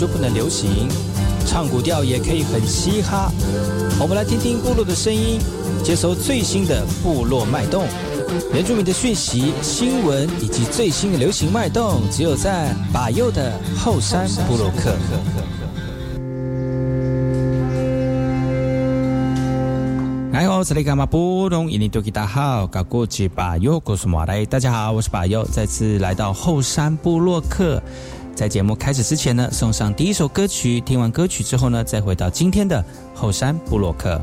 说传统就不能流行？唱古调也可以很嘻哈。我们来听听部落的声音。接收最新的部落脉动、原住民的讯息、新闻以及最新的流行脉动，只有在把右的后山部落克。哎呦，这里干嘛不懂？印尼多吉大好，搞过去把右，告诉马来。大家好，我是把右，再次来到后山部落克。在节目开始之前呢，送上第一首歌曲。听完歌曲之后呢，再回到今天的后山布洛克。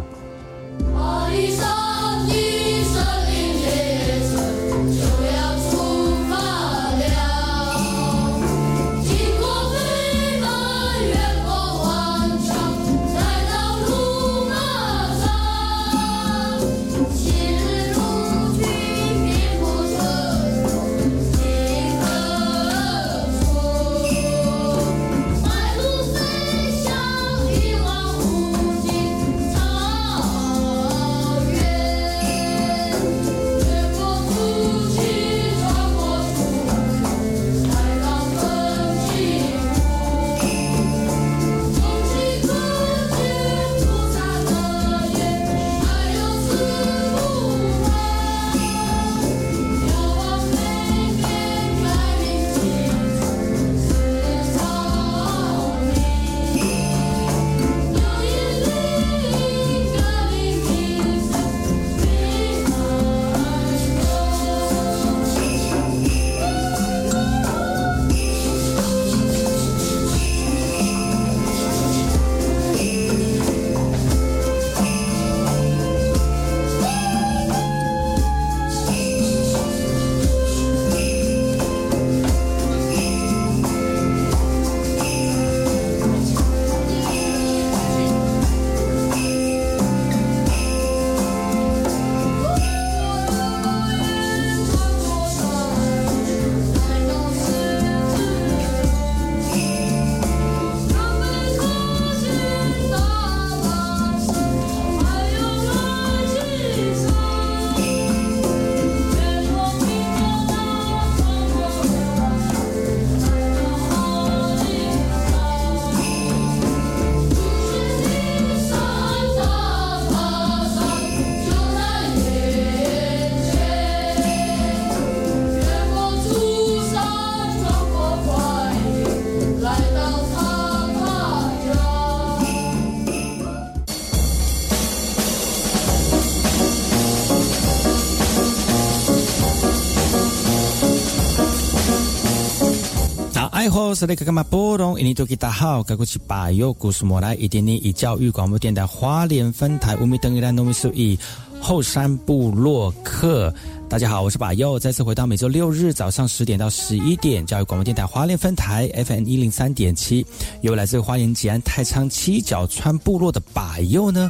是那个干嘛波动？印尼多吉大好，该过去把右故事莫来一点点以教育广播电台花莲分台五米等于兰农米数一后山部落客。大家好，我是把右，再次回到每周六日早上十点到十一点教育广播电台花莲分台 FM 一零三点七，由来自花莲吉安太仓七角川部落的把右呢。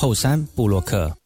后山布洛克。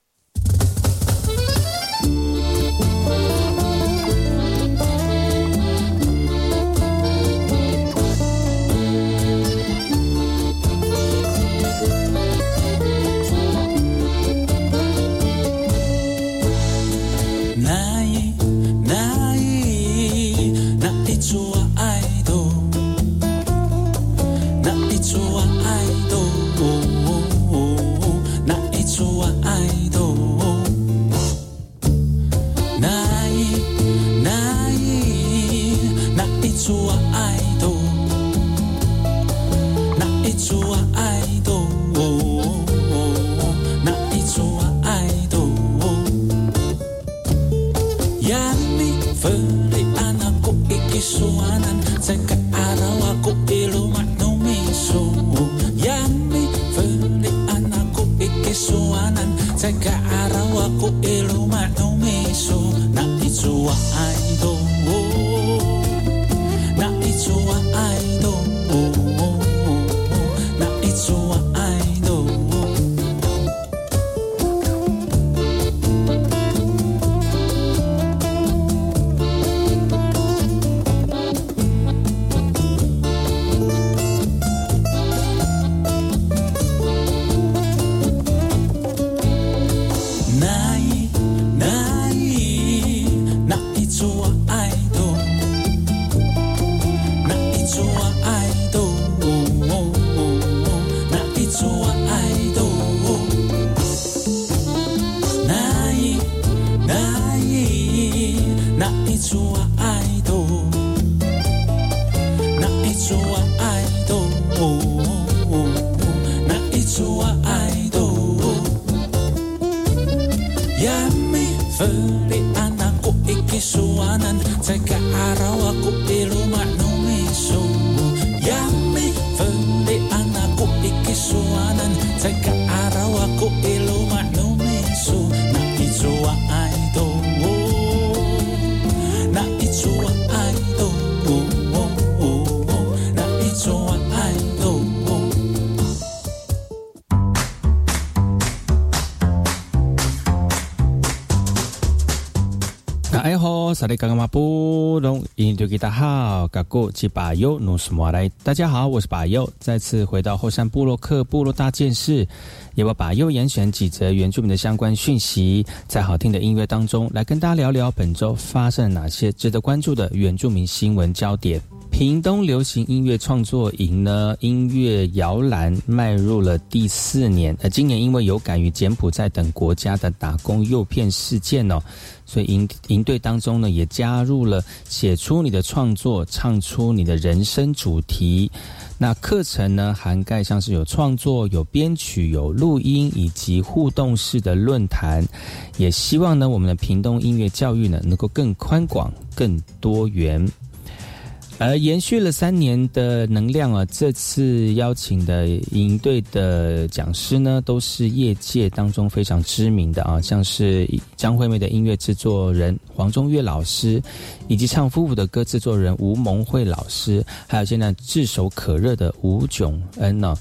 萨利嘎嘎马布隆，印度吉达好，嘎古吉巴尤努斯莫来。大家好，我是巴尤，再次回到后山部落克部落大件事，也把巴尤严选几则原住民的相关讯息，在好听的音乐当中来跟大家聊聊本周发生了哪些值得关注的原住民新闻焦点。屏东流行音乐创作营呢，音乐摇篮迈入了第四年，而今年因为有感于柬埔寨等国家的打工诱骗事件哦，所以营营队当中呢，也加入了写出你的创作，唱出你的人生主题。那课程呢，涵盖像是有创作、有编曲、有录音以及互动式的论坛，也希望呢，我们的屏东音乐教育呢，能够更宽广、更多元。而延续了三年的能量啊，这次邀请的营队的讲师呢，都是业界当中非常知名的啊，像是张惠妹的音乐制作人黄中岳老师，以及唱夫妇的歌制作人吴蒙慧老师，还有现在炙手可热的吴炯恩呢、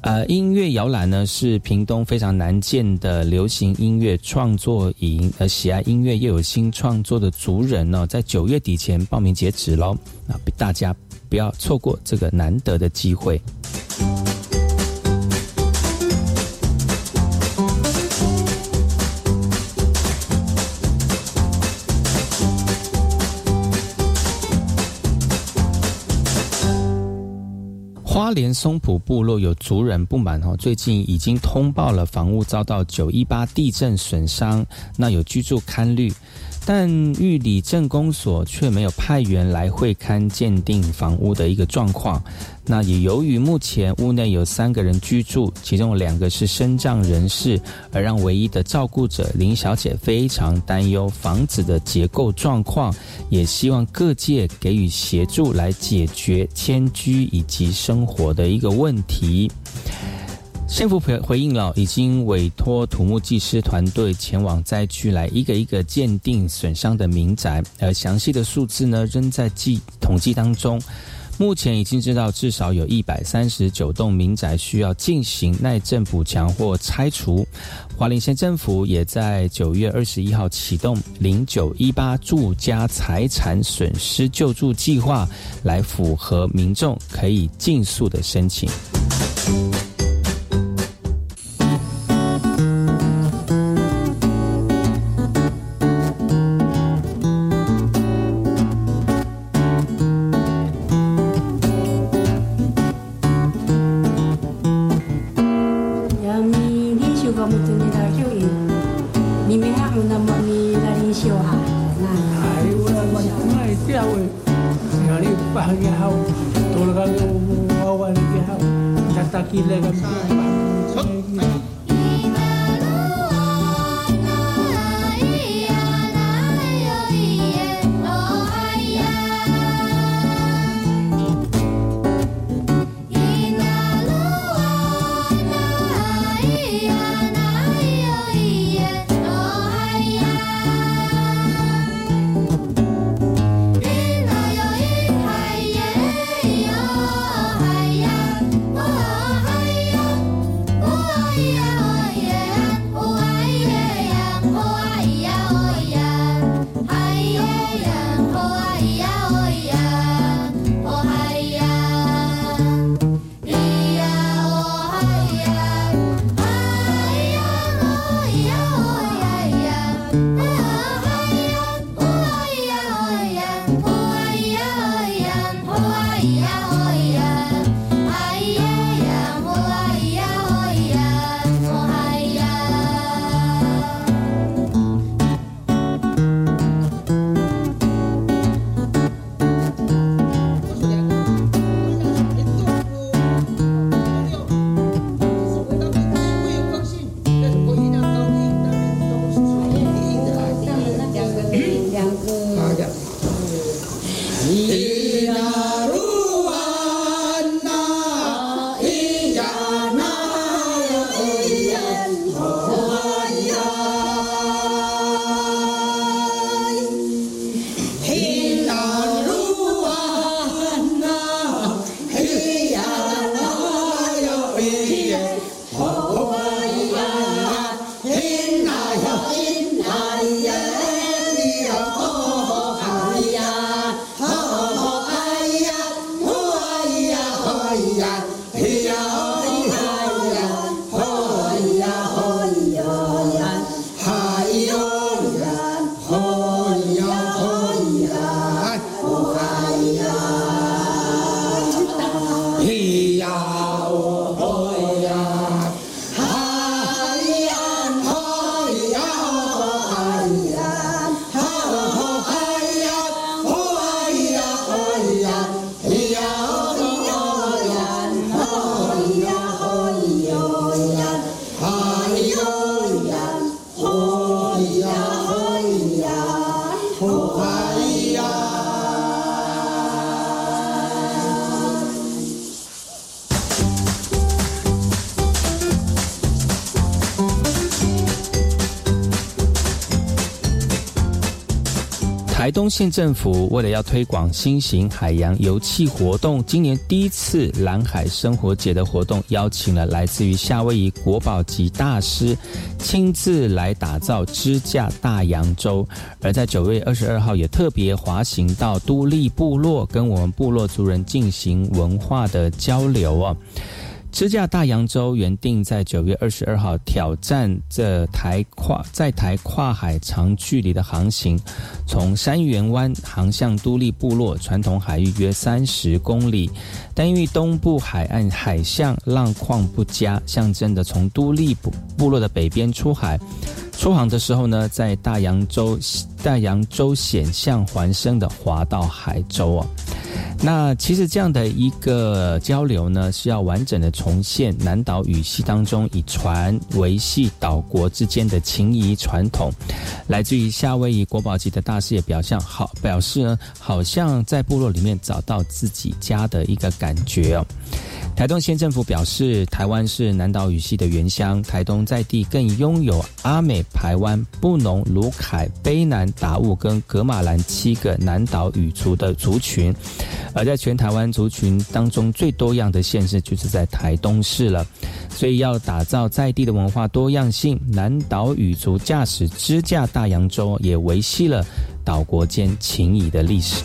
呃，音乐摇篮呢是屏东非常难见的流行音乐创作营，而喜爱音乐又有新创作的族人呢，在九月底前报名截止喽，那大家不要错过这个难得的机会。花莲松浦部落有族人不满哦，最近已经通报了房屋遭到九一八地震损伤，那有居住堪率，但玉里镇公所却没有派员来会勘鉴定房屋的一个状况。那也由于目前屋内有三个人居住，其中两个是身障人士，而让唯一的照顾者林小姐非常担忧房子的结构状况，也希望各界给予协助来解决迁居以及生活的一个问题。县府回回应了，已经委托土木技师团队前往灾区来一个一个鉴定损伤的民宅，而详细的数字呢仍在计统计当中。目前已经知道至少有一百三十九栋民宅需要进行耐震补强或拆除。华林县政府也在九月二十一号启动零九一八住家财产损失救助计划，来符合民众可以尽速的申请。东县政府为了要推广新型海洋油气活动，今年第一次蓝海生活节的活动，邀请了来自于夏威夷国宝级大师亲自来打造支架大洋洲。而在九月二十二号，也特别滑行到都立部落，跟我们部落族人进行文化的交流啊。支架大洋洲原定在九月二十二号挑战这台跨在台跨海长距离的航行，从山元湾航向都立部落，传统海域约三十公里。但因为东部海岸海象浪况不佳，象征的从都立部部落的北边出海。出航的时候呢，在大洋洲大洋洲险象环生的滑到海州啊。那其实这样的一个交流呢，是要完整的重现南岛语系当中以船维系岛国之间的情谊传统。来自于夏威夷国宝级的大师也表象好表示呢，好像在部落里面找到自己家的一个感觉哦。台东县政府表示，台湾是南岛语系的原乡，台东在地更拥有阿美、台湾、布农、卢凯、卑南、达悟跟格马兰七个南岛语族的族群，而在全台湾族群当中最多样的县市就是在台东市了，所以要打造在地的文化多样性，南岛语族驾驶支架大洋洲，也维系了岛国间情谊的历史。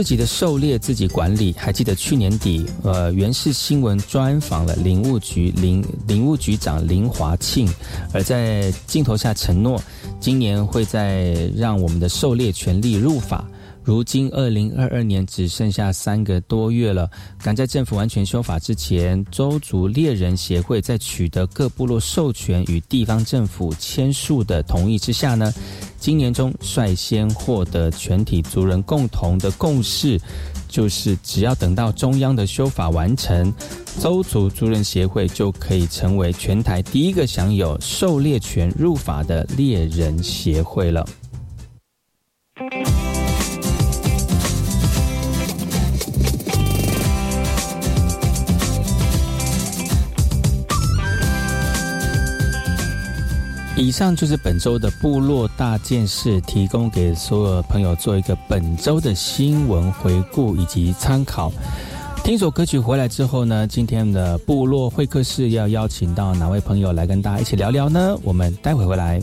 自己的狩猎自己管理，还记得去年底，呃，原氏新闻专访了林务局林林务局长林华庆，而在镜头下承诺，今年会在让我们的狩猎权利入法。如今二零二二年只剩下三个多月了，赶在政府完全修法之前，周族猎人协会在取得各部落授权与地方政府签署的同意之下呢，今年中率先获得全体族人共同的共识，就是只要等到中央的修法完成，周族族人协会就可以成为全台第一个享有狩猎权入法的猎人协会了。以上就是本周的部落大件事，提供给所有朋友做一个本周的新闻回顾以及参考。听首歌曲回来之后呢，今天的部落会客室要邀请到哪位朋友来跟大家一起聊聊呢？我们待会回来。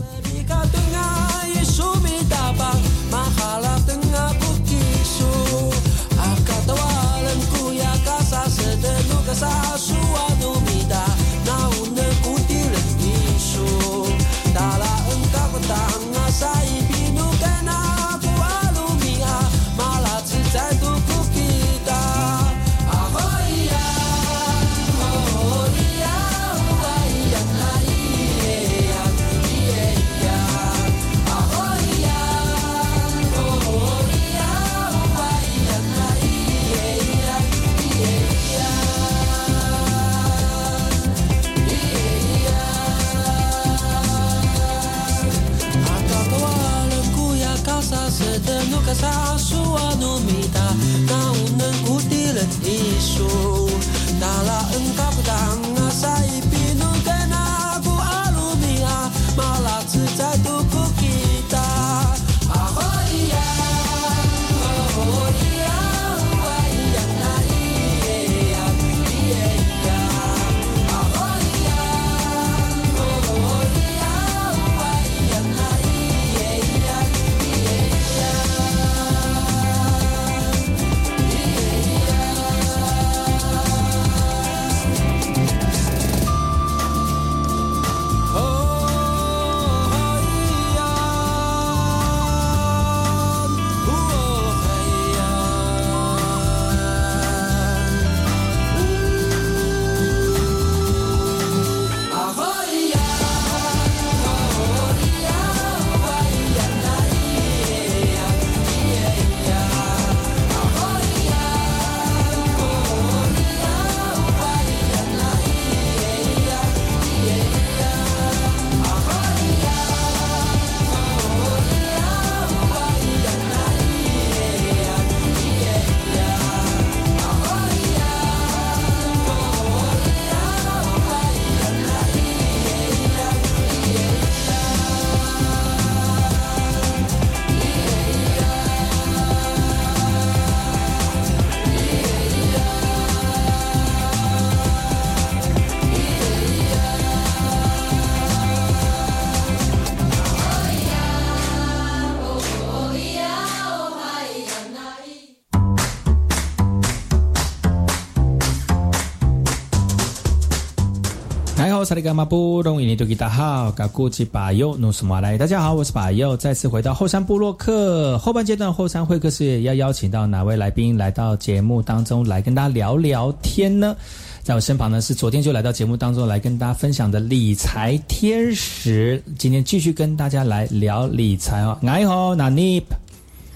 萨利伽马布隆伊尼多吉达好，嘎古吉巴尤努斯马来，大家好，我是巴尤，再次回到后山部落客后半阶段后山会客室，要邀请到哪位来宾来到节目当中来跟大家聊聊天呢？在我身旁呢是昨天就来到节目当中来跟大家分享的理财天使，今天继续跟大家来聊理财哦，你好，纳尼。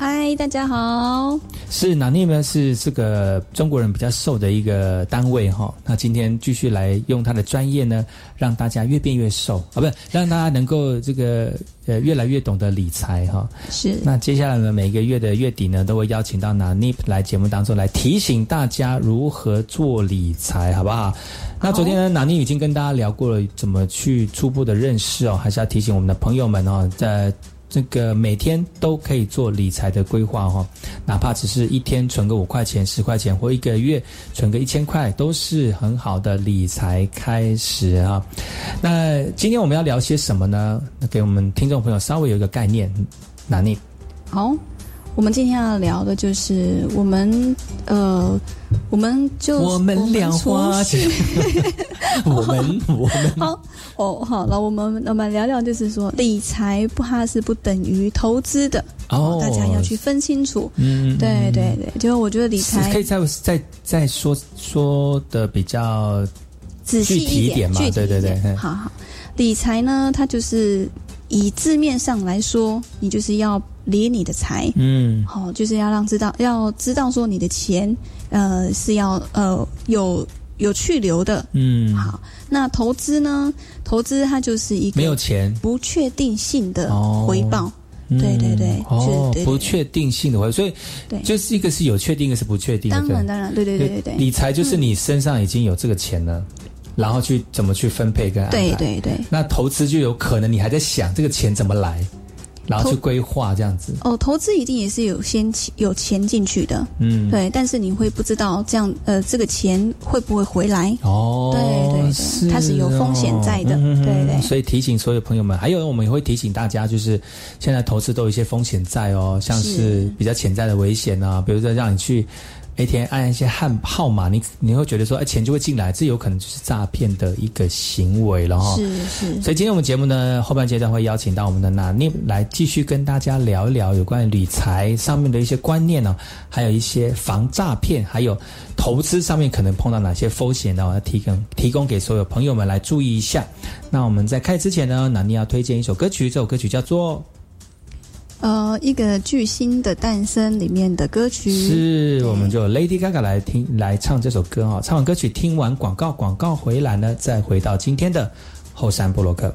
嗨，大家好。是哪尼呢？是这个中国人比较瘦的一个单位哈。那今天继续来用他的专业呢，让大家越变越瘦啊，不是让大家能够这个呃越来越懂得理财哈。是。那接下来呢，每个月的月底呢，都会邀请到哪尼来节目当中来提醒大家如何做理财，好不好？那昨天呢，哪尼已经跟大家聊过了怎么去初步的认识哦，还是要提醒我们的朋友们哦，在。这个每天都可以做理财的规划哈，哪怕只是一天存个五块钱、十块钱，或一个月存个一千块，都是很好的理财开始啊。那今天我们要聊些什么呢？给我们听众朋友稍微有一个概念，哪里？好。我们今天要聊的就是我们呃，我们就我们两花钱。我们我们。好哦，好了，我们我们聊聊，就是说理财不哈是不等于投资的。哦大家要去分清楚。嗯对对对，就我觉得理财可以再再再说说的比较仔细一点嘛对对对好好，理财呢，它就是以字面上来说，你就是要理你的财。嗯。好、就是要让知道，要知道说你的钱，呃，是要呃有有去留的。嗯，好，那投资呢？投资它就是一个没有钱。不确定性的哦。回报。对对对嗯哦是对对，不确定性的回，所以对。就是一个是有确定，一个是不确定的。当然当然，对对对对对，理财就是你身上已经有这个钱了，然后去怎么去分配跟安排。对对对。那投资就有可能你还在想这个钱怎么来，然后去投规划这样子。哦，投资一定也是有先有钱进去的，嗯，对，但是你会不知道这样呃这个钱会不会回来？哦，对对对是它是有风险在的哦对对所以提醒所有朋友们，还有我们也会提醒大家，就是现在投资都有一些风险在哦，像是是比较潜在的危险啊，比如说让你去 ATM 按一些号号码，你你会觉得说，哎，钱就会进来，这有可能就是诈骗的一个行为了哈、是是，所以今天我们节目呢后半阶段会邀请到我们的娜妮来继续跟大家聊一聊有关于理财上面的一些观念呢、还有一些防诈骗，还有投资上面可能碰到哪些风险呢？我要提供提供给所有朋友们来注意一下。那我们在开之前呢，娜妮要推荐一首歌曲，这首歌曲叫做呃，一个巨星的诞生里面的歌曲是，我们就 Lady Gaga 来听来唱这首歌哈、唱完歌曲，听完广告，广告回来呢，再回到今天的后山部落客。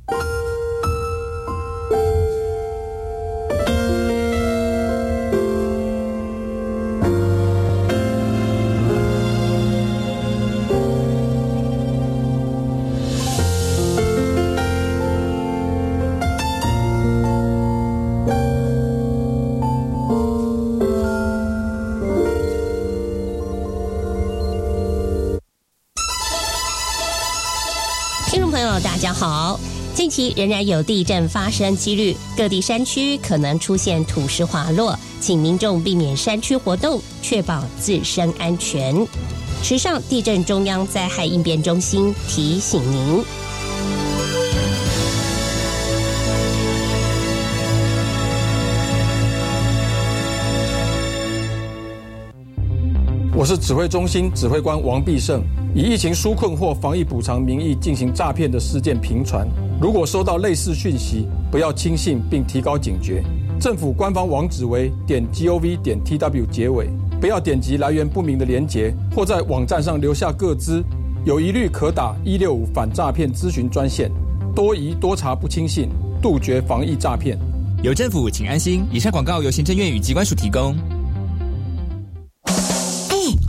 期仍然有地震发生几率，各地山区可能出现土石滑落，请民众避免山区活动，确保自身安全。池上地震中央灾害应变中心提醒您。我是指挥中心指挥官王必胜。以疫情纾困或防疫补偿名义进行诈骗的事件频传，如果收到类似讯息，不要轻信并提高警觉。政府官方网址为点 gov 点 tw 结尾，不要点击来源不明的连结或在网站上留下各资，有疑虑可打一六五反诈骗咨询专线。多疑多查不轻信，杜绝防疫诈骗。有政府，请安心。以上广告由行政院与机关署提供。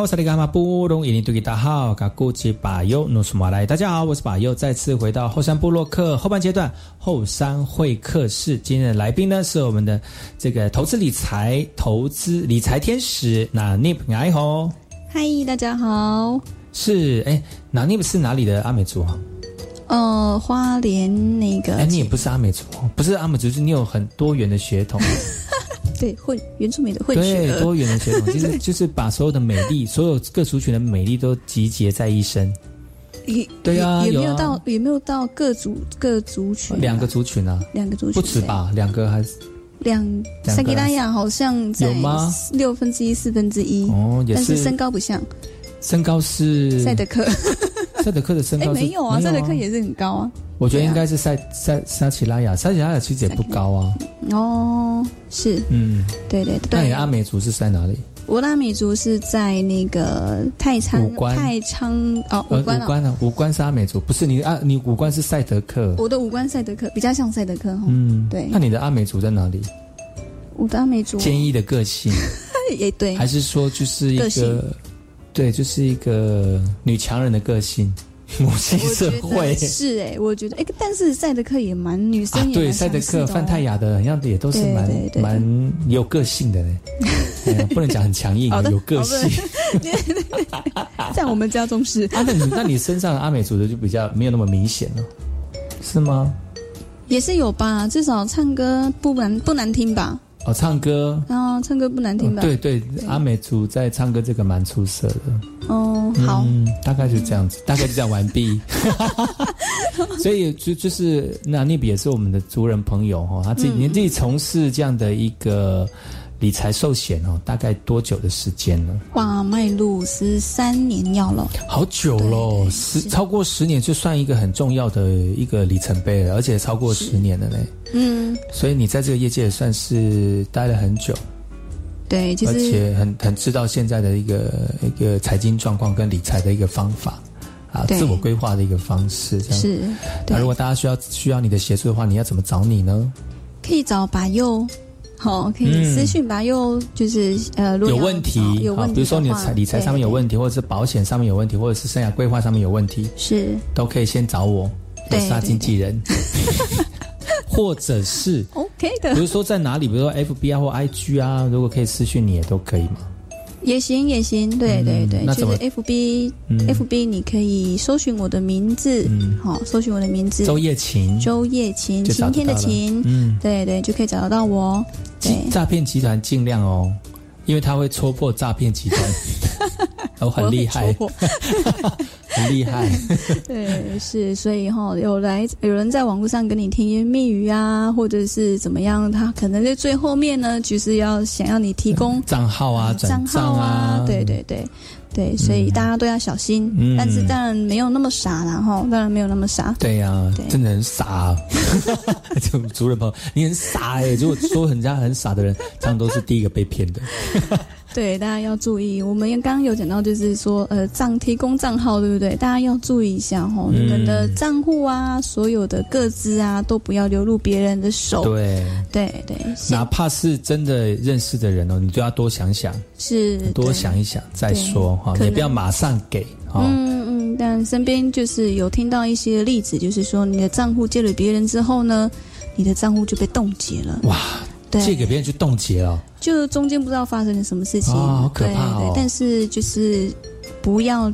哎，我是你干嘛布隆伊尼杜吉大号，嘎古吉巴尤努苏马来。大家好，我是巴尤，再次回到后山部落客后半阶段后山会客室。今天的来宾呢是我们的这个投资理财投资理财天使那 Nip 哎吼，嗨，大家好。是哎，那 Nip 是哪里的阿美族啊？呃，花莲那个。哎，你也不是阿美族，不是阿美族，是你有很多元的血统。对混原住民的混血对多元的血统，就是就是把所有的美丽，所有各族群的美丽都集结在一身。也对啊，也没有啊。到也没有到各族各族群啊，两个族群啊，两个族群不止吧？两个还是两塞吉拉雅好像在有吗？六分之一四分之一哦但是身高不像。身高是赛德克，赛德克的身哎高是没有啊，赛德克也是很高啊。我觉得应该是塞塞塞奇拉雅，塞奇拉雅其实也不高啊。哦，是，嗯，对对对那你的。阿美族是在哪里？我拉美族是在那个太仓太仓哦，呃武关啊，武关啊，武关是阿美族，不是你啊？你五官是赛德克。我的五官赛德克比较像赛德克哈。嗯，对那你的阿美族在哪里？我的阿美族坚毅的个性，也对，还是说就是一个，对，就是一个女强人的个性，母系社会。是哎，我觉得哎，但是赛德克也蛮女生啊，也蛮对，赛德克、范泰雅的，好像也都是蛮对对对蛮有个性的嘞。哎不能讲很强硬有个性。在我们家中是啊，那你那你身上的阿美族的就比较没有那么明显了，是吗？也是有吧，至少唱歌不难不难听吧？哦，唱歌，然后唱歌不难听吧？对对，阿美族在唱歌这个蛮出色的。哦，好，嗯，大概就这样子，大概就这样完毕。所以就就是那那比也是我们的族人朋友哈，他自己嗯你自己从事这样的一个理财寿险哦，大概多久的时间呢？哇，迈入十三年要了，好久喽，十超过十年就算一个很重要的一个里程碑了，而且超过十年了嘞。嗯，所以你在这个业界也算是待了很久，对，其而且很很知道现在的一个一个财经状况跟理财的一个方法啊，自我规划的一个方式这样。是，那如果大家需要需要你的协助的话，你要怎么找你呢？可以找把佑，好，可以嗯。私讯把佑，就是呃，如果有问题找，有问题的话，好比如说你的财理财上面有问题，或者是保险上面有问题，或者是生涯规划上面有问题，是。都可以先找我，我对是他经纪人，或者是 OK 的。比如说在哪里，比如说 FB 啊或 IG 啊，如果可以私讯你也都可以嘛。也行也行，对对对，就是 FB 嗯。FB 你可以搜寻我的名字，好，搜寻我的名字。周叶琴，周叶琴，晴天的晴，嗯。对对，就可以找得到我。哦。对，诈骗集团尽量哦，因为他会戳破诈骗集团。哦，很厉害很厉害。对，是，所以哈、有来有人在网络上跟你甜言蜜语啊，或者是怎么样，他可能在最后面呢，就是要想要你提供账号啊，账账号啊，对对对对，所以大家都要小心，嗯但是当然没有那么傻啦哈，当然没有那么傻。对呀、对真的很傻、啊。就主任朋友，你很傻哎、如果说人家很傻的人，常常都是第一个被骗的。对，大家要注意。我们刚刚有讲到，就是说，呃，账提供账号，对不对？大家要注意一下哈、嗯你们的账户啊，所有的个资啊，都不要流入别人的手。对，对对，哪怕是真的认识的人哦，你都要多想想，是多想一想再说哈，也不要马上给哈。嗯嗯，但身边就是有听到一些例子，就是说你的账户借了别人之后呢，你的账户就被冻结了。哇，对借给别人去冻结了，就中间不知道发生了什么事情，哦好可怕哦。对对，但是就是不要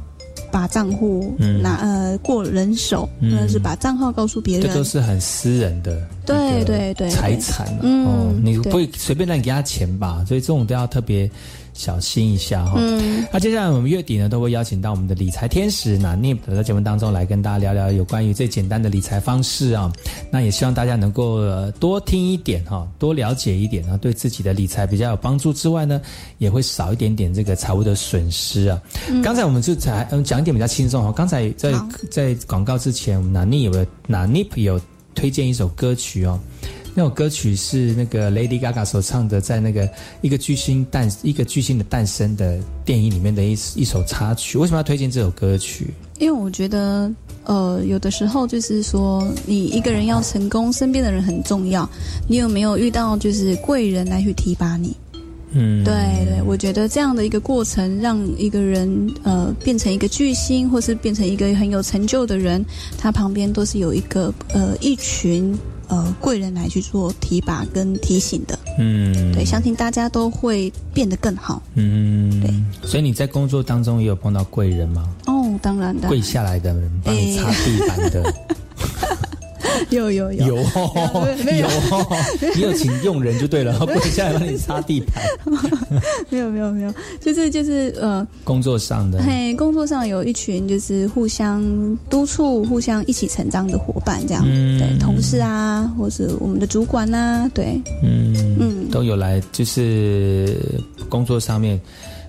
把账户嗯。拿、呃过人手，嗯。或者是把账号告诉别人，这都是很私人的对对对财产啊嗯哦，你不会随便让你给他钱吧？所以这种都要特别小心一下哈。嗯那接下来我们月底呢，都会邀请到我们的理财天使那 Nip 在节目当中来跟大家聊聊有关于最简单的理财方式啊。那也希望大家能够、呃多听一点哈，多了解一点啊，对自己的理财比较有帮助之外呢，也会少一点点这个财务的损失啊。嗯刚才我们就才嗯讲一点比较轻松哈。刚才在在广告之前，我们拿 Nip 有拿 Nip 有推荐一首歌曲哦。那首歌曲是那个 Lady Gaga 所唱的，在那个一个巨星诞一个巨星的诞生的电影里面的一一首插曲。为什么要推荐这首歌曲？因为我觉得，呃，有的时候就是说，你一个人要成功，身边的人很重要。你有没有遇到就是贵人来去提拔你？嗯，对对，我觉得这样的一个过程，让一个人呃变成一个巨星，或是变成一个很有成就的人，他旁边都是有一个呃一群呃贵人来去做提拔跟提醒的。嗯，对，相信大家都会变得更好。嗯，对。所以你在工作当中也有碰到贵人吗？哦，当然的，跪下来的人帮你擦地板的，有 有 有有。有有哦，你有请用人就对了，不能下来帮你擦地板。没有没有没有，就是就是呃，工作上的，嘿，工作上有一群就是互相督促、互相一起成长的伙伴，这样、嗯。对，同事啊，或是我们的主管啊，对，嗯嗯。都有来，就是工作上面，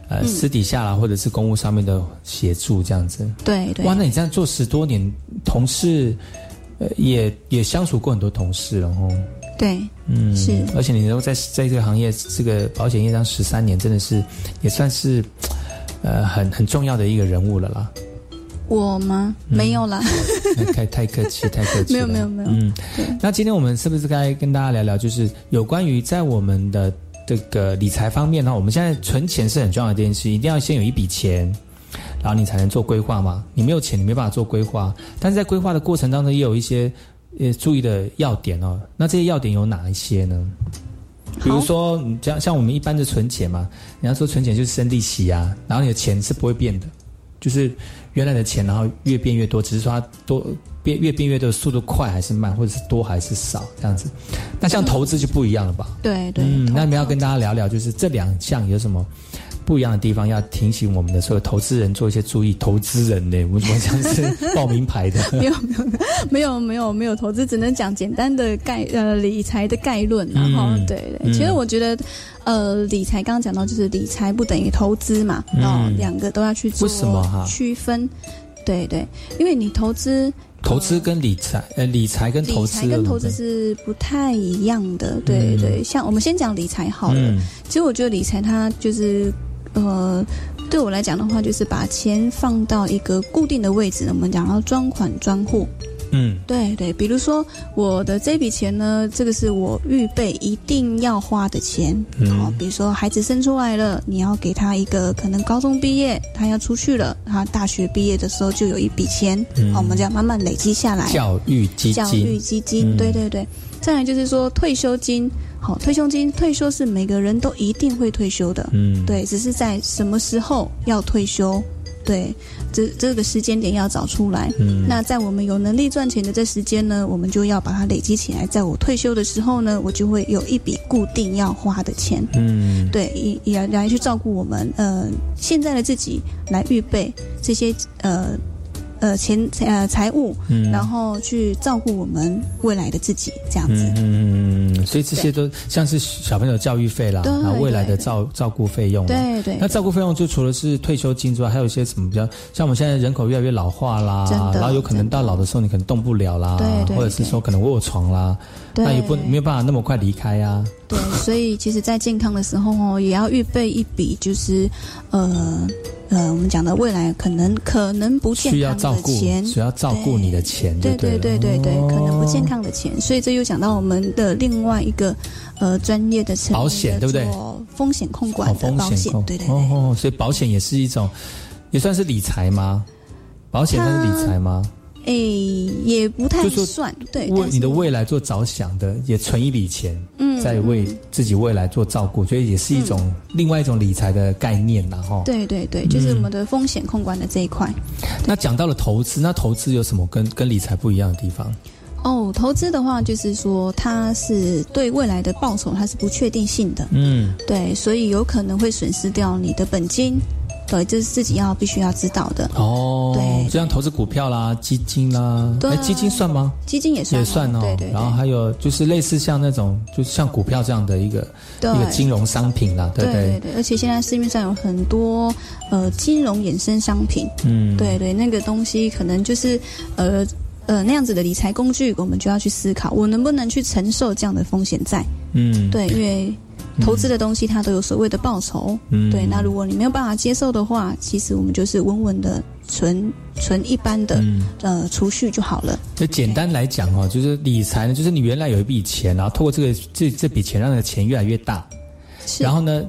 呃，嗯。私底下啦，或者是公务上面的协助这样子。对对。哇，那你这样做十多年，同事，呃，也也相处过很多同事了哦。对，嗯，是而且你能够在在这个行业，这个保险业上十三年，真的是也算是，呃，很很重要的一个人物了啦。我吗？没有啦，太太客气，太客气了。没有没有没有嗯，那今天我们是不是该跟大家聊聊，就是有关于在我们的这个理财方面呢？我们现在存钱是很重要的一件事，一定要先有一笔钱，然后你才能做规划嘛。你没有钱，你没办法做规划。但是在规划的过程当中，也有一些呃注意的要点哦。那这些要点有哪一些呢？比如说，你像像我们一般的存钱嘛，人家说存钱就是生利息啊，然后你的钱是不会变的，就是原来的钱，然后越变越多，只是说它多变越变越多的速度快还是慢，或者是多还是少这样子。那像投资就不一样了吧？对对，嗯，那你们要跟大家聊聊，就是这两项有什么不一样的地方，要提醒我们的所有投资人做一些注意。投资人呢，我怎么像是报名牌的？没有没有没有没有没有投资，只能讲简单的概呃理财的概论，然后、嗯对对，嗯其实我觉得呃理财刚刚讲到就是理财不等于投资嘛，嗯然后两个都要去做区分，对对，因为你投资投资跟理财，呃，理财跟投理资财跟投资是不太一样的，对嗯对。像我们先讲理财好了，嗯其实我觉得理财它就是呃，对我来讲的话，就是把钱放到一个固定的位置。我们讲到专款专户，嗯对对，比如说我的这笔钱呢，这个是我预备一定要花的钱。嗯好，比如说孩子生出来了，你要给他一个可能高中毕业，他要出去了，他大学毕业的时候就有一笔钱，嗯好，我们这样慢慢累积下来。教育基金，教育基金，嗯对对对。再来就是说退休金，好，退休金退休是每个人都一定会退休的，嗯对，只是在什么时候要退休，对，这这个时间点要找出来。嗯那在我们有能力赚钱的这时间呢，我们就要把它累积起来。在我退休的时候呢，我就会有一笔固定要花的钱。嗯，对，以以来来去照顾我们呃现在的自己，来预备这些呃呃钱呃财务，嗯。然后去照顾我们未来的自己，这样子。嗯嗯嗯，所以这些都像是小朋友的教育费啦，对。然后未来的照照顾费用。对对。那照顾费用就除了是退休金之外，还有一些什么比较，像我们现在人口越来越老化啦然后有可能到老的时候你可能动不了啦，对对或者是说可能卧床啦，对那也不没有办法那么快离开啊。对，所以其实，在健康的时候哦，也要预备一笔，就是呃呃，我们讲的未来可能可能不健需要康照顾，的钱，需要照顾你的钱对对对对对对，哦。可能不健康的钱，所以这又讲到我们的另外一个呃专业的层保险对不对？风险控管保险，对对哦哦，所以保险也是一种，也算是理财吗？保险算是理财吗？诶，也不太算，对，为你的未来做着想的，也存一笔钱，嗯。在为自己未来做照顾，所以也是一种、另外一种理财的概念啦，哈。对对对，就是嗯。我们的风险控管的这一块。那讲到了投资，那投资有什么跟跟理财不一样的地方？哦，投资的话，就是说它是对未来的报酬它是不确定性的，嗯，对，所以有可能会损失掉你的本金，对，这是自己要必须要知道的。哦，对就像投资股票啦、基金啦，哎，基金算吗？基金也算哦也算哦。对对对然后还有就是类似像那种，就是像股票这样的一个一个金融商品啦，对不对对？对，而且现在市面上有很多呃金融衍生商品，嗯，对对，那个东西可能就是呃呃那样子的理财工具，我们就要去思考，我能不能去承受这样的风险在？嗯，对，因为投资的东西它都有所谓的报酬，嗯。对，那如果你没有办法接受的话，其实我们就是稳稳的存存一般的、嗯。呃储蓄就好了。就简单来讲哦，就是理财呢，就是你原来有一笔钱，然后透过这个这这笔钱让那个钱越来越大，是。然后呢，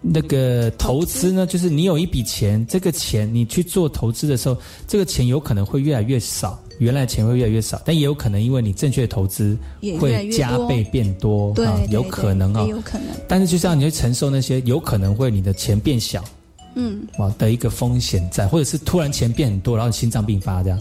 那个投资呢，就是你有一笔钱，这个钱你去做投资的时候，这个钱有可能会越来越少，原来钱会越来越少，但也有可能因为你正确的投资会加倍变多，对有可能啊、有可能但是就像你会承受那些有可能会你的钱变小。嗯，哇的一个风险在，或者是突然钱变很多，然后心脏病发这样。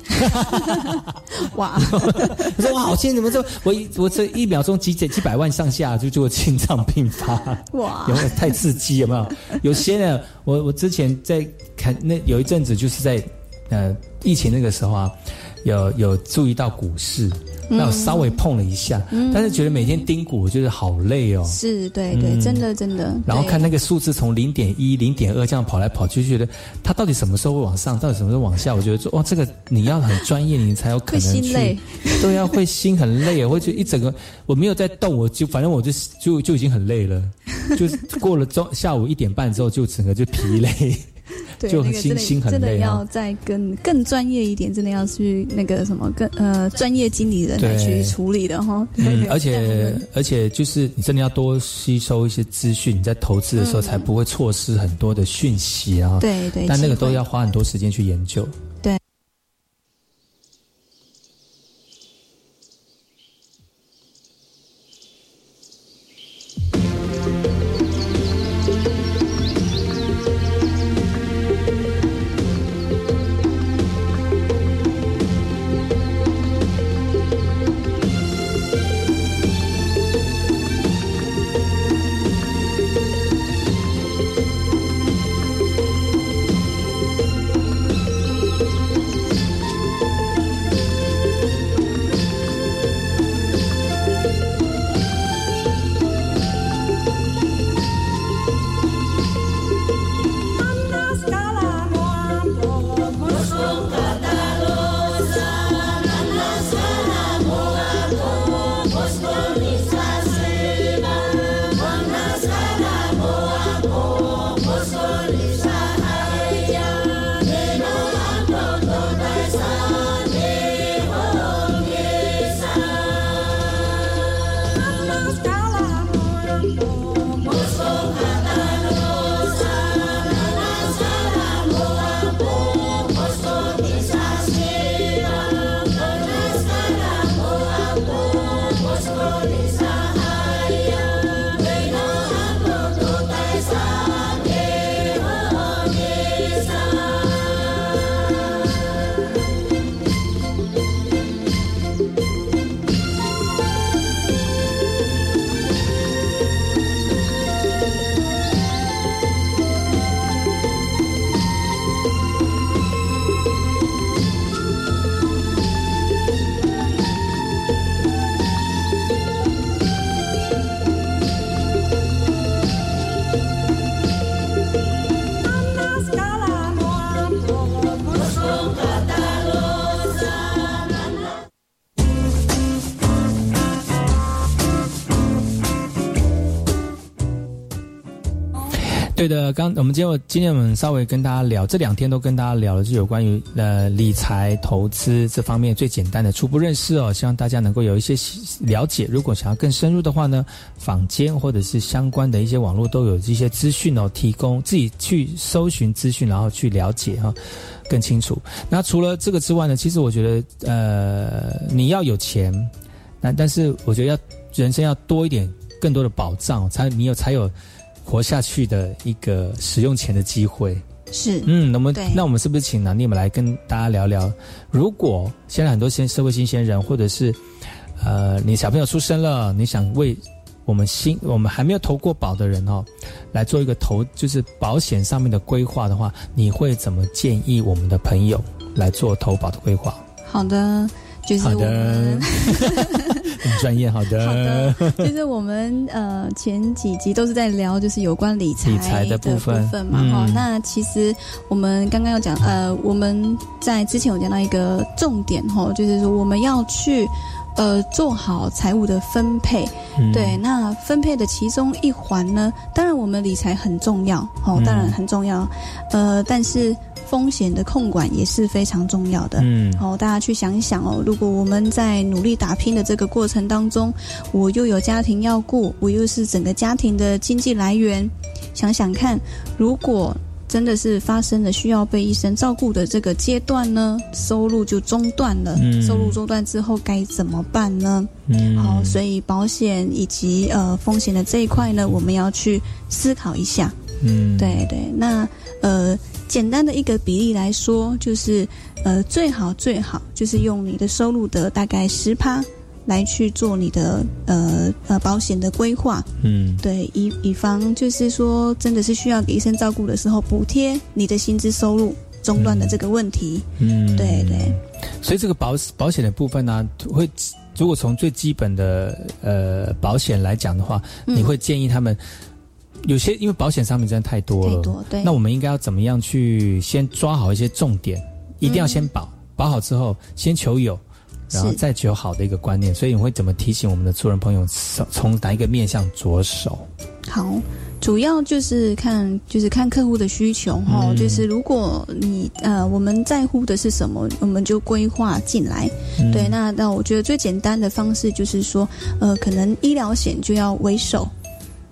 哇！我 说哇，我现在怎么这我一我这一秒钟几几几百万上下就就心脏病发，哇有没有太刺激？有没有？有些呢，我我之前在看那有一阵子就是在呃疫情那个时候啊，有有注意到股市，那我稍微碰了一下，嗯但是觉得每天盯股就是好累哦。是，对对，嗯真的真的。然后看那个数字从零点一、零点二这样跑来跑去，就觉得它到底什么时候会往上，到底什么时候往下？我觉得说，哇，这个你要很专业，你才有可能去。会心累对呀、会心很累，我 会觉得一整个我没有在动，我就反正我就就就已经很累了，就是过了中下午一点半之后，就整个就疲累，对，就那个真的。要再更更专业一点，真的要去那个什么更呃专业经理人来去处理的哈。嗯，而且而且就是你真的要多吸收一些资讯，你在投资的时候嗯才不会错失很多的讯息啊。对对但那个都要花很多时间去研究。对。的，刚我们今天今天我们稍微跟大家聊，这两天都跟大家聊的是有关于呃理财投资这方面最简单的初步认识哦，希望大家能够有一些了解。如果想要更深入的话呢，坊间或者是相关的一些网络都有这些资讯哦，提供自己去搜寻资讯，然后去了解哈、更清楚。那除了这个之外呢，其实我觉得呃你要有钱，那但是我觉得要人生要多一点更多的保障，才你有才有。活下去的一个使用钱的机会是，嗯，那么对那我们是不是请南念们来跟大家聊聊？如果现在很多新社会新鲜人，或者是呃，你小朋友出生了，你想为我们新我们还没有投过保的人哦，来做一个投就是保险上面的规划的话，你会怎么建议我们的朋友来做投保的规划？好的，就是好我们的，很专业，好的，好的，就是我们呃前几集都是在聊，就是有关理财理财的部部分嘛。哈、嗯那其实我们刚刚有讲，呃，我们在之前有讲到一个重点哈，就是说我们要去。呃，做好财务的分配，嗯。对，那分配的其中一环呢，当然我们理财很重要，哦，嗯。当然很重要，呃，但是风险的控管也是非常重要的，嗯。哦，大家去想一想哦，如果我们在努力打拼的这个过程当中，我又有家庭要顾，我又是整个家庭的经济来源，想想看，如果真的是发生了需要被医生照顾的这个阶段呢，收入就中断了，嗯。收入中断之后该怎么办呢？嗯。好，所以保险以及呃风险的这一块呢，我们要去思考一下。嗯，对对，那呃，简单的一个比例来说，就是呃，最好最好就是用你的收入的大概十趴来去做你的呃呃保险的规划。嗯，对，以以防就是说真的是需要给医生照顾的时候，补贴你的薪资收入中断的这个问题。嗯，对对，所以这个保保险的部分呢、会如果从最基本的呃保险来讲的话，嗯你会建议他们有些因为保险商品真的太多了，太多对那我们应该要怎么样去先抓好一些重点，一定要先保，保好之后先求有。然后再求好的一个观念，所以你会怎么提醒我们的做人朋友从从哪一个面向着手？好，主要就是看就是看客户的需求哈、嗯就是如果你呃我们在乎的是什么，我们就规划进来。嗯对，那那我觉得最简单的方式就是说，呃，可能医疗险就要为首，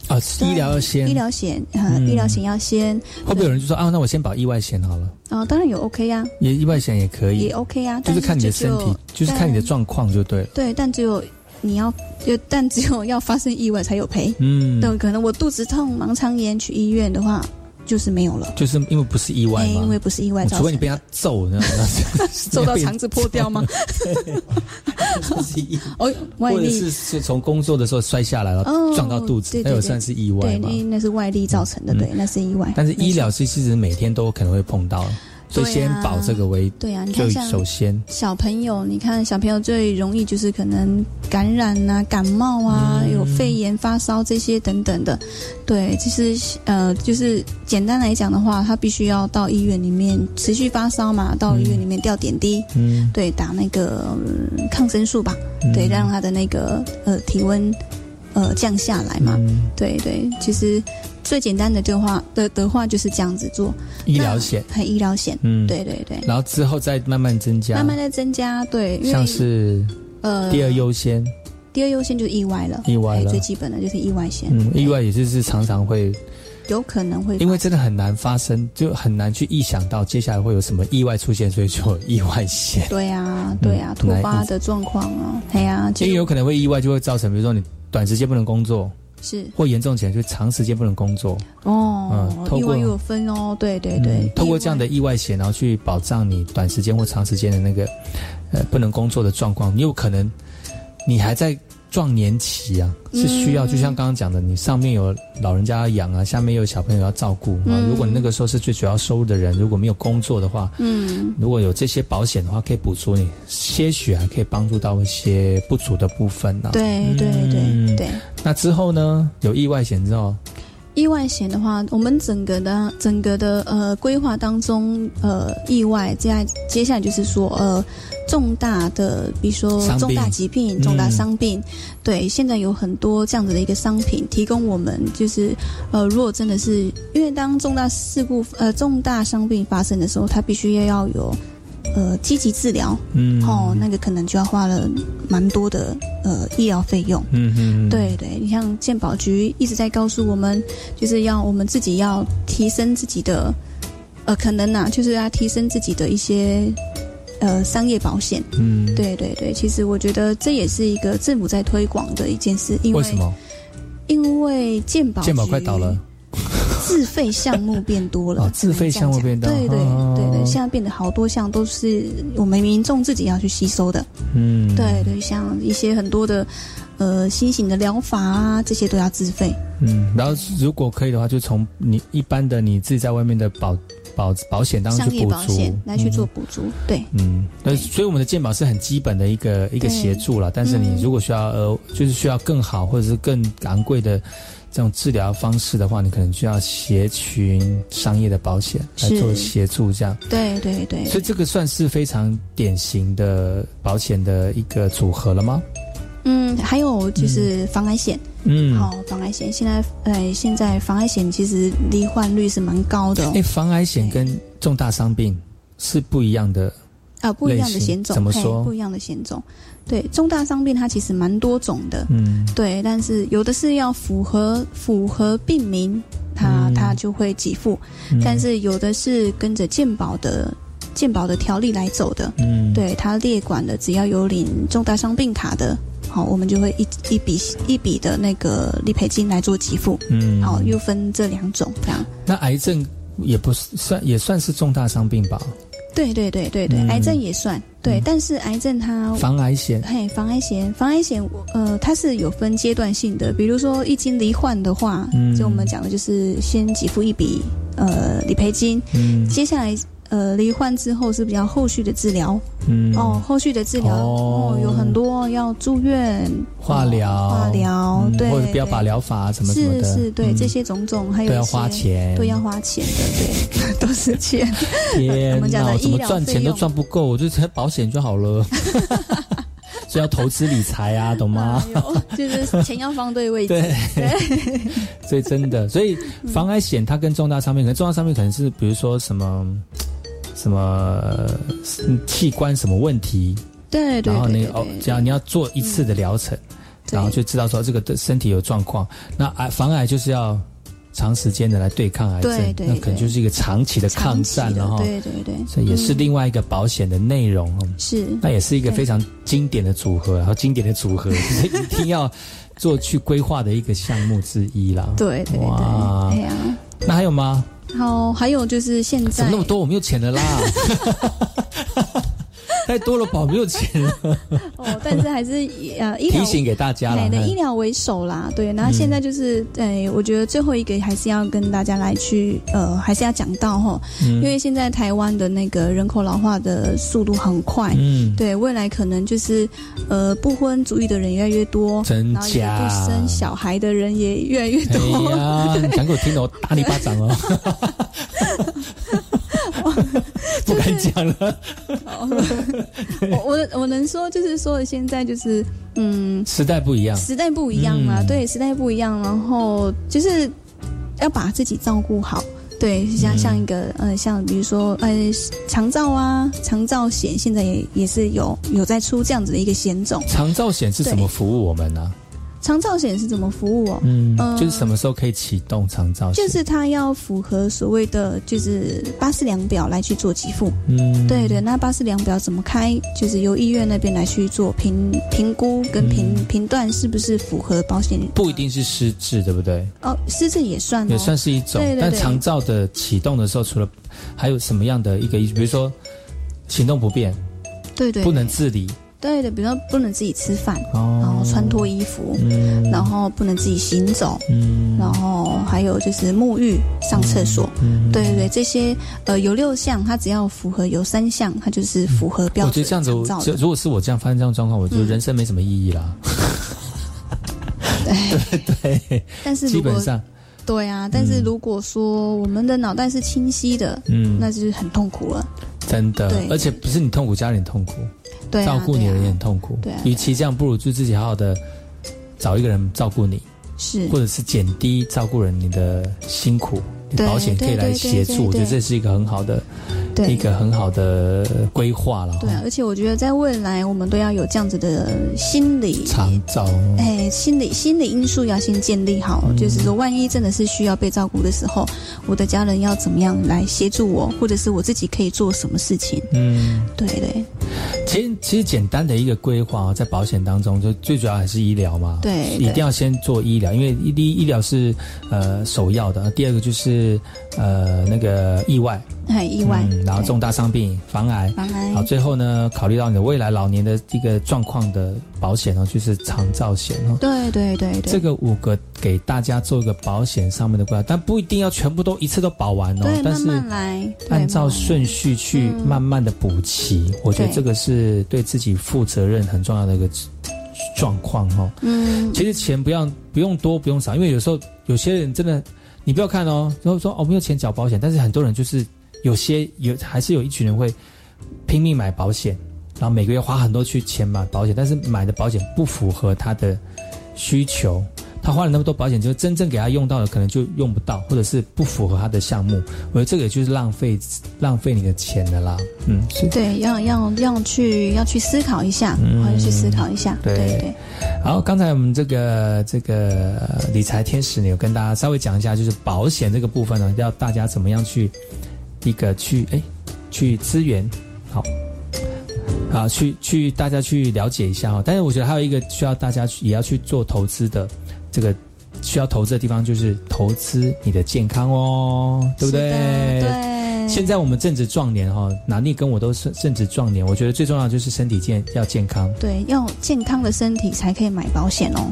啊，医疗要先，医疗险医疗险要先，会不会有人就说啊，那我先保意外险好了，啊、当然有 OK 呀、也意外险也可以，也 OK 呀，就是看你的身体，就是看你的状况就对了。对，但只有你要，就 但只有要发生意外才有赔。嗯，对，可能我肚子痛、盲肠炎去医院的话，就是没有了。就是因为不是意外哎，嘛，因为不是意外除非你被他揍，那那 揍到肠子破掉吗？哦，外哦，外力是是从工作的时候摔下来了，哦撞到肚子对，对对那有算是意外对，那那是外力造成的，嗯对，那是意外。但是医疗是其实每天都可能会碰到，所以对啊先保这个为错对啊，你就看像首先，小朋友，你看小朋友最容易就是可能感染啊、感冒啊、嗯。有肺炎、发烧这些等等的。对，其实呃，就是简单来讲的话，他必须要到医院里面持续发烧嘛，到医院里面吊点滴，嗯，对，打那个、嗯抗生素吧，嗯。对，让他的那个呃体温呃降下来嘛。嗯。对对，其实最简单的对话的的话就是这样子做。医疗险，还医疗险，嗯。对对对，然后之后再慢慢增加，慢慢的增加，对，因为像是呃第二优先，第二优先就是意外了，意外最基本的就是意外险，嗯，意外也就是常常会，有可能会因为真的很难发生，就很难去预想到接下来会有什么意外出现，所以就有意外险。对啊对啊，突发的状况啊，哎呀，其实因为有可能会意外，就会造成，比如说你短时间不能工作，是或严重起来就长时间不能工作。哦嗯，透过意外又有分哦，对对对嗯，透过这样的意外险，然后去保障你短时间或长时间的那个呃不能工作的状况，你有可能你还在壮年期啊，是需要、嗯就像刚刚讲的，你上面有老人家要养啊，下面又有小朋友要照顾啊。嗯如果你那个时候是最主要收入的人，如果没有工作的话，嗯，如果有这些保险的话，可以补足你些许，还可以帮助到一些不足的部分呢、对对对嗯对。那之后呢，有意外险之后，意外险的话，我们整个的整个的呃规划当中，呃，意外接下接下来就是说呃重大的，比如说重大疾病、嗯。重大伤病，对，现在有很多这样子的一个商品提供我们，就是呃，如果真的是因为当重大事故呃重大伤病发生的时候，它必须要要有呃积极治疗，嗯哦，那个可能就要花了蛮多的呃医疗费用。嗯嗯，对对，你像健保局一直在告诉我们，就是要我们自己要提升自己的，呃，可能呐、就是要提升自己的一些呃商业保险。嗯，对对对，其实我觉得这也是一个政府在推广的一件事，因为为什么？因为健保健保快倒了，自费项目变多了，哦自费项目变多对对哦。对对，现在变得好多项都是我们民众自己要去吸收的。嗯，对对，像一些很多的呃新型的疗法啊，这些都要自费。嗯，然后如果可以的话，就从你一般的你自己在外面的保保保险当中去补足保险，来去做嗯。补助，对。嗯，那所以我们的健保是很基本的一个一个协助了，但是你嗯如果需要呃，就是需要更好或者是更昂贵的这种治疗方式的话，你可能就要协群商业的保险来做协助，这样。对对对，所以这个算是非常典型的保险的一个组合了吗？嗯，还有就是防癌险，嗯，好、防癌险现在呃现在防癌险其实罹患率是蛮高的、哦哎，，防癌险跟重大伤病是不一样的啊不一样的险种，怎么说？不一样的险种，对重大伤病它其实蛮多种的，嗯。对，但是有的是要符合符合病名，它、嗯。它就会给付，嗯。但是有的是跟着健保的健保的条例来走的，嗯，对它列管的，只要有领重大伤病卡的，好，我们就会一一笔一笔的那个理赔金来做给付，嗯。好，又分这两种这样。那癌症也不是算也算是重大伤病吧？对对对对对，嗯。癌症也算对，但是癌症它防癌险。嘿，防癌险，防癌险，呃，它是有分阶段性的。比如说，一经罹患的话，嗯。就我们讲的就是先给付一笔呃理赔金，嗯。接下来呃罹患之后是比较后续的治疗，嗯。哦，后续的治疗哦。哦有很多要住院、化疗、化疗，嗯对，或者标靶疗法啊什么什么的，是是，对、嗯。这些种种，还有都要花钱。都要花钱的，对，都是钱。天我们讲哪，的我怎么医疗赚钱都用赚不够，我就才保险就好了。所以要投资理财啊，懂吗？哎就是钱要放对位置，对。对。所以真的，所以防癌险它跟重大伤病，可能重大伤病可能是比如说什么什么呃器官什么问题，对对然后对对那个哦，只要你要做一次的疗程，然后就知道说这个的身体有状况。那癌防癌就是要长时间的来对抗癌症，对对那可能就是一个长期的抗战了哈。对对对，所以也是嗯另外一个保险的内容哦。是。那也是一个非常经典的组合，然后经典的组合 就是一定要做去规划的一个项目之一啦。对对对，哇。哎呀，那还有吗？好，还有就是现在怎么那么多？我没有钱了啦，太多了吧？我没有钱了。哦，但是还是呃医疗提醒给大家了哎的医疗为首啦，对。然后现在就是，哎、我觉得最后一个还是要跟大家来去，呃，还是要讲到哈，嗯因为现在台湾的那个人口老化的速度很快，嗯对，未来可能就是，呃，不婚主义的人越来越多，真然后也假不生小孩的人也越来越多。哎呀，你讲给我听了，我打你巴掌哦！不敢讲了。我 我我能说就是说现在就是嗯，时代不一样，时代不一样嘛，嗯对，时代不一样，然后就是要把自己照顾好。对，像嗯像一个呃，像比如说呃，长照啊，长照险现在也也是有有在出这样子的一个险种。长照险是怎么服务我们呢、长照险是怎么服务哦？嗯，呃就是什么时候可以启动长照险？就是它要符合所谓的就是八四量表来去做给付。嗯，对对，那八四量表怎么开？就是由医院那边来去做评评估跟评、嗯评断是不是符合保险不一定是失智，对不对？哦，失智也算、哦，也算是一种。但对对对长照的启动的时候，除了还有什么样的一个，比如说行动不便，对对不能自理，对的，比如说不能自己吃饭，哦。然后穿脱衣服，嗯。然后不能自己行走，嗯。然后还有就是沐浴、上厕所，嗯。对对对，这些呃有六项，它只要符合有三项，它就是符合标准我觉得这样子如果是我这样发生这样状况，我觉得嗯人生没什么意义啦。对。对，但是基本上。对啊，但是如果说我们的脑袋是清晰的，嗯。那就是很痛苦了。真的。对，而且不是你痛苦，家人痛苦，对啊照顾你的人也很痛苦。对啊与其这样，不如就自己好好的找一个人照顾你，是。或者是减低照顾人你的辛苦，对保险可以来协助。我觉得这是一个很好的对一个很好的规划了。对啊，而且我觉得在未来，我们都要有这样子的心理长照，哎，心理心理因素要先建立好，嗯就是说，万一真的是需要被照顾的时候，我的家人要怎么样来协助我，或者是我自己可以做什么事情？嗯，对对其实其实简单的一个规划，在保险当中，就最主要还是医疗嘛。对一定要先做医疗，因为第一医疗是呃首要的，第二个就是呃那个意外，很，意外，嗯，然后重大伤病、防癌，防癌。好，最后呢，考虑到你的未来老年的一个状况的保险哦，就是长照险哦。对对对对，这个五个给大家做一个保险上面的规划，但不一定要全部都一次都保完哦对，，但是慢慢来，按照顺序去慢慢的补齐，我觉得对。这个是对自己负责任很重要的一个状况哦。嗯，其实钱不要不用多不用少，因为有时候有些人真的，你不要看哦，然后说哦没有钱缴保险，但是很多人就是有些有还是有一群人会拼命买保险，然后每个月花很多去钱买保险，但是买的保险不符合他的需求，他花了那么多保险，就真正给他用到的可能就用不到，或者是不符合他的项目，我觉得这个也就是浪费浪费你的钱的啦，嗯，是。对，要要要去要去思考一下，嗯。去思考一下，对对对。好，刚才我们这个这个呃理财天使呢，有跟大家稍微讲一下，就是保险这个部分呢，要大家怎么样去一个去哎去资源，好，啊去去大家去了解一下哦。但是我觉得还有一个需要大家去也要去做投资的这个。需要投资的地方就是投资你的健康哦，对不对？对。现在我们正值壮年哈、哦，拿力跟我都是正值壮年，我觉得最重要的就是身体健要健康。对，要健康的身体才可以买保险哦。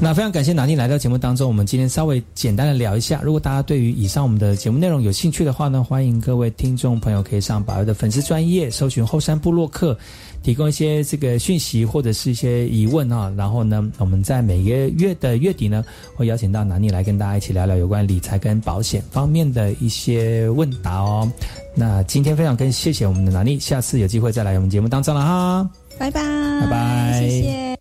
那非常感谢拿妮来到节目当中，我们今天稍微简单的聊一下。如果大家对于以上我们的节目内容有兴趣的话呢，欢迎各位听众朋友可以上百位的粉丝专业搜寻后山部落客，提供一些这个讯息或者是一些疑问啊。然后呢，我们在每个月的月底呢，会邀请到南妮来跟大家一起聊聊有关理财跟保险方面的一些问答哦。那今天非常跟谢谢我们的南妮，下次有机会再来我们节目当中了哈。拜拜，拜拜，谢谢。